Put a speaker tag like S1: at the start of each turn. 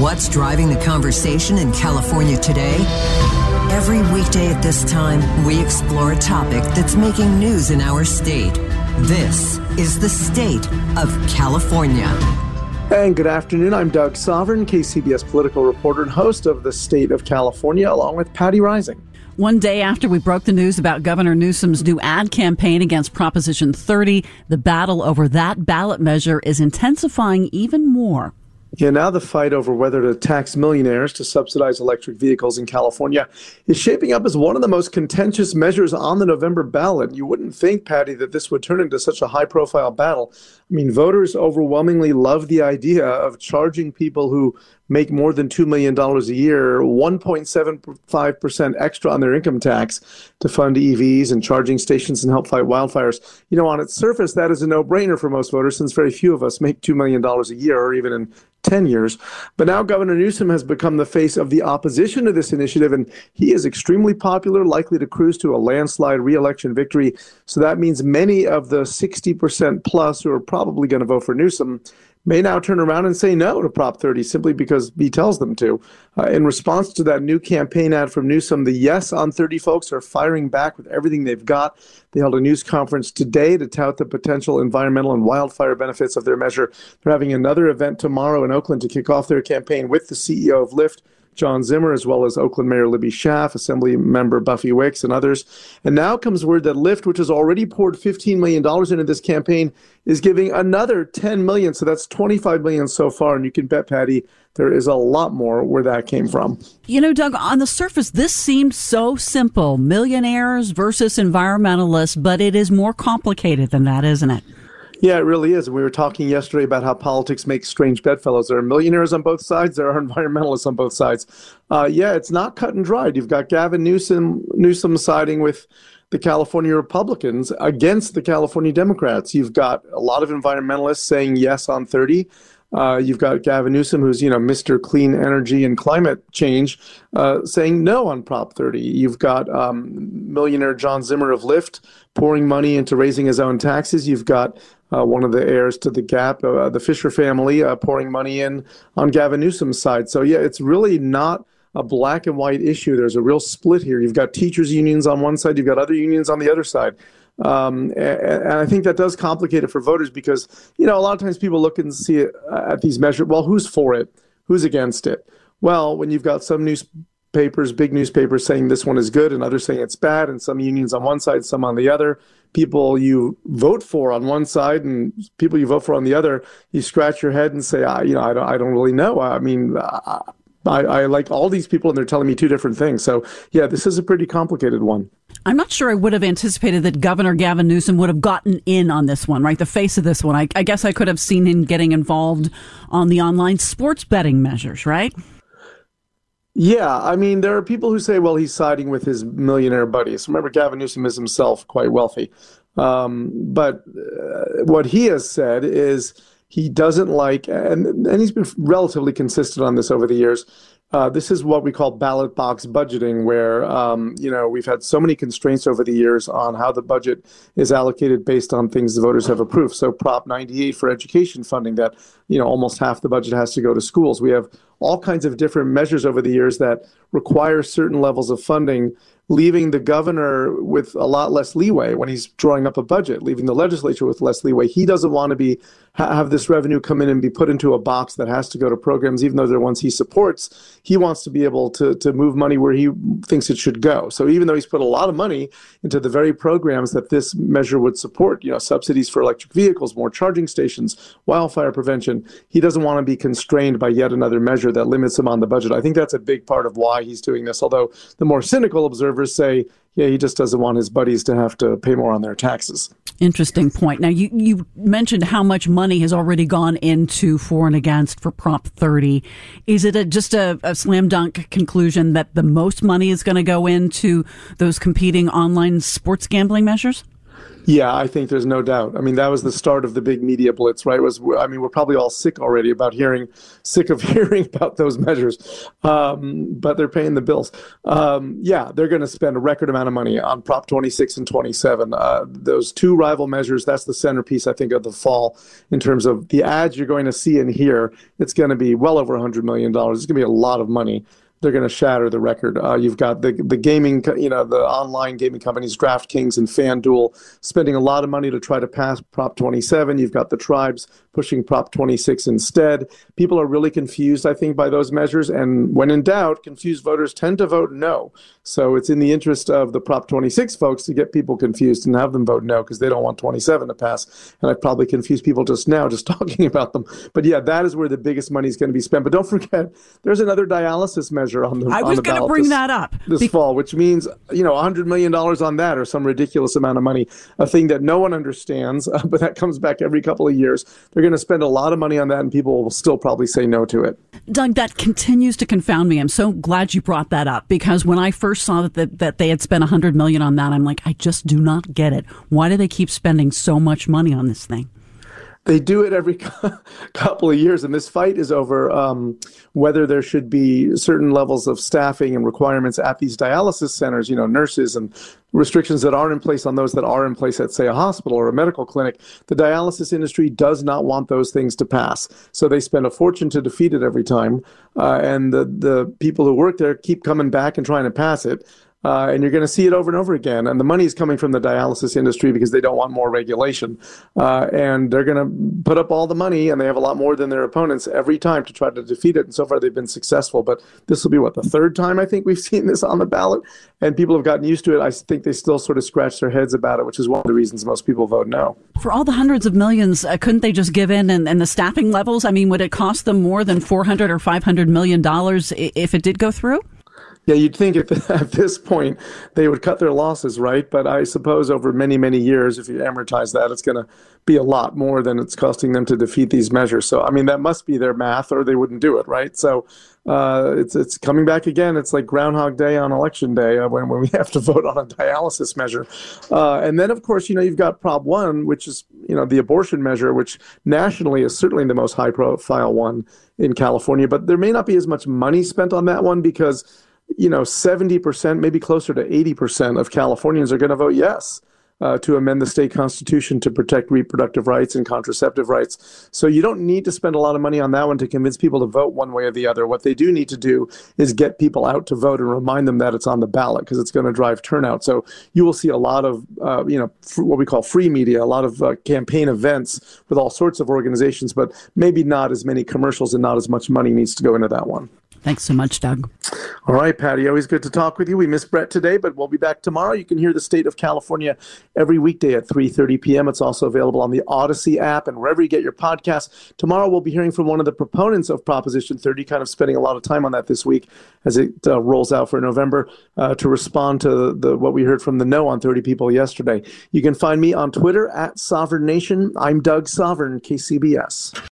S1: What's driving the conversation in California today? Every weekday at this time, we explore a topic that's making news in our state. This is the state of California.
S2: And good afternoon. I'm Doug Sovern, KCBS political reporter and host of the State of California, along with Patti Reising.
S3: One day after we broke the news about Governor Newsom's new ad campaign against Proposition 30, the battle over that ballot measure is intensifying even more.
S2: Yeah, now the fight over whether to tax millionaires to subsidize electric vehicles in California is shaping up as one of the most contentious measures on the November ballot. You wouldn't think, Patti, that this would turn into such a high profile battle. I mean, voters overwhelmingly love the idea of charging people who make more than $2 million a year 1.75% extra on their income tax to fund EVs and charging stations and help fight wildfires. You know, on its surface, that is a no brainer for most voters since very few of us make $2 million a year or even in 10 years. But now Governor Newsom has become the face of the opposition to this initiative, and he is extremely popular, likely to cruise to a landslide reelection victory. So that means many of the 60% plus who are probably going to vote for Newsom may now turn around and say no to Prop 30 simply because he tells them to. Uh, in response to that new campaign ad from Newsom, the Yes on 30 folks are firing back with everything they've got. They held a news conference today to tout the potential environmental and wildfire benefits of their measure. They're having another event tomorrow in Oakland to kick off their campaign with the CEO of Lyft. John Zimmer, as well as Oakland Mayor Libby Schaaf, Assembly Member Buffy Wicks, and others. And now comes word that Lyft, which has already poured $15 million into this campaign, is giving another 10 million. So that's 25 million so far. And you can bet, Patti, there is a lot more where that came from.
S3: You know, Doug, on the surface, this seemed so simple millionaires versus environmentalists, but it is more complicated than that, isn't it?
S2: Yeah, it really is. We were talking yesterday about how politics makes strange bedfellows. There are millionaires on both sides. There are environmentalists on both sides. Uh, yeah, it's not cut and dried. You've got Gavin Newsom, Newsom siding with the California Republicans against the California Democrats. You've got a lot of environmentalists saying yes on 30. Uh, you've got Gavin Newsom, who's you know Mr. Clean Energy and Climate Change, uh, saying no on Prop 30. You've got um, millionaire John Zimmer of Lyft pouring money into raising his own taxes. You've got uh, one of the heirs to the Gap, uh, the Fisher family, uh, pouring money in on Gavin Newsom's side. So yeah, it's really not a black and white issue. There's a real split here. You've got teachers unions on one side, you've got other unions on the other side. Um, and, and, I think that does complicate it for voters because you know a lot of times people look and see it uh, at these measures. Well, who's for it? Who's against it? Well, when you've got some newspapers, big newspapers saying this one is good and others saying it's bad, and some unions on one side, some on the other, people you vote for on one side and people you vote for on the other, you scratch your head and say, I, you know, I don't, I don't really know. I mean, I, I like all these people and they're telling me two different things. So, yeah, this is a pretty complicated one.
S3: I'm not sure I would have anticipated that Governor Gavin Newsom would have gotten in on this one, right? The face of this one. I, I guess I could have seen him getting involved on the online sports betting measures, right?
S2: Yeah, I mean, there are people who say, well, he's siding with his millionaire buddies. Remember, Gavin Newsom is himself quite wealthy. Um, but uh, what he has said is he doesn't like, and, and he's been relatively consistent on this over the years. Uh, this is what we call ballot box budgeting, where um, you know we've had so many constraints over the years on how the budget is allocated based on things the voters have approved. So Prop 98 for education funding, that you know almost half the budget has to go to schools. We have all kinds of different measures over the years that require certain levels of funding leaving the governor with a lot less leeway when he's drawing up a budget, leaving the legislature with less leeway. He doesn't want to be have this revenue come in and be put into a box that has to go to programs, even though they're ones he supports. He wants to be able to to move money where he thinks it should go. So even though he's put a lot of money into the very programs that this measure would support, you know, subsidies for electric vehicles, more charging stations, wildfire prevention, he doesn't want to be constrained by yet another measure that limits him on the budget. I think that's a big part of why he's doing this. Although the more cynical observers say yeah, he just doesn't want his buddies to have to pay more on their taxes.
S3: Interesting point. Now, you, you mentioned how much money has already gone into for and against for Prop 30. Is it a, just a, a slam dunk conclusion that the most money is going to go into those competing online sports gambling measures?
S2: Yeah, I think there's no doubt. I mean, that was the start of the big media blitz, right? Was I mean, we're probably all sick already about hearing, sick of hearing about those measures, um, but they're paying the bills. Um, yeah, they're going to spend a record amount of money on Prop 26 and 27. Uh, those two rival measures, that's the centerpiece, I think, of the fall in terms of the ads you're going to see and hear. It's going to be well over $100 million. It's going to be a lot of money they're going to shatter the record. Uh, you've got the the gaming, you know, the online gaming companies, DraftKings and FanDuel, spending a lot of money to try to pass Prop 27. You've got the tribes pushing Prop 26 instead. People are really confused, I think, by those measures. And when in doubt, confused voters tend to vote no. So it's in the interest of the Prop 26 folks to get people confused and have them vote no because they don't want 27 to pass. And I've probably confused people just now just talking about them. But yeah, that is where the biggest money is going to be spent. But don't forget, there's another dialysis measure on the.
S3: I was
S2: going
S3: to bring
S2: this,
S3: that up
S2: this Be- fall, which means you know 100 million dollars on that or some ridiculous amount of money, a thing that no one understands, uh, but that comes back every couple of years. They're going to spend a lot of money on that, and people will still probably say no to it.
S3: Doug, that continues to confound me. I'm so glad you brought that up because when I first saw that the, that they had spent 100 million on that, I'm like, I just do not get it. Why do they keep spending so much money on this thing?
S2: they do it every couple of years, and this fight is over um, whether there should be certain levels of staffing and requirements at these dialysis centers. You know, nurses and restrictions that aren't in place on those that are in place at, say, a hospital or a medical clinic. The dialysis industry does not want those things to pass, so they spend a fortune to defeat it every time, uh, and the the people who work there keep coming back and trying to pass it. Uh, and you're going to see it over and over again. And the money is coming from the dialysis industry because they don't want more regulation. Uh, and they're going to put up all the money, and they have a lot more than their opponents every time to try to defeat it. And so far, they've been successful. But this will be what the third time I think we've seen this on the ballot, and people have gotten used to it. I think they still sort of scratch their heads about it, which is one of the reasons most people vote no.
S3: For all the hundreds of millions, uh, couldn't they just give in and, and the staffing levels? I mean, would it cost them more than 400 or 500 million dollars if it did go through?
S2: Yeah, you'd think at, at this point they would cut their losses, right? But I suppose over many, many years, if you amortize that, it's going to be a lot more than it's costing them to defeat these measures. So, I mean, that must be their math, or they wouldn't do it, right? So, uh, it's it's coming back again. It's like Groundhog Day on Election Day uh, when when we have to vote on a dialysis measure, uh, and then of course you know you've got Prop One, which is you know the abortion measure, which nationally is certainly the most high profile one in California. But there may not be as much money spent on that one because you know, 70%, maybe closer to 80% of Californians are going to vote yes uh, to amend the state constitution to protect reproductive rights and contraceptive rights. So you don't need to spend a lot of money on that one to convince people to vote one way or the other. What they do need to do is get people out to vote and remind them that it's on the ballot because it's going to drive turnout. So you will see a lot of, uh, you know, what we call free media, a lot of uh, campaign events with all sorts of organizations, but maybe not as many commercials and not as much money needs to go into that one.
S3: Thanks so much, Doug.
S2: All right, Patti. Always good to talk with you. We missed Brett today, but we'll be back tomorrow. You can hear the state of California every weekday at 3:30 p.m. It's also available on the Audacy app and wherever you get your podcasts. Tomorrow we'll be hearing from one of the proponents of Proposition 30, kind of spending a lot of time on that this week as it uh, rolls out for November uh, to respond to the what we heard from the no on 30 people yesterday. You can find me on Twitter at Sovern Nation. I'm Doug Sovern, KCBS.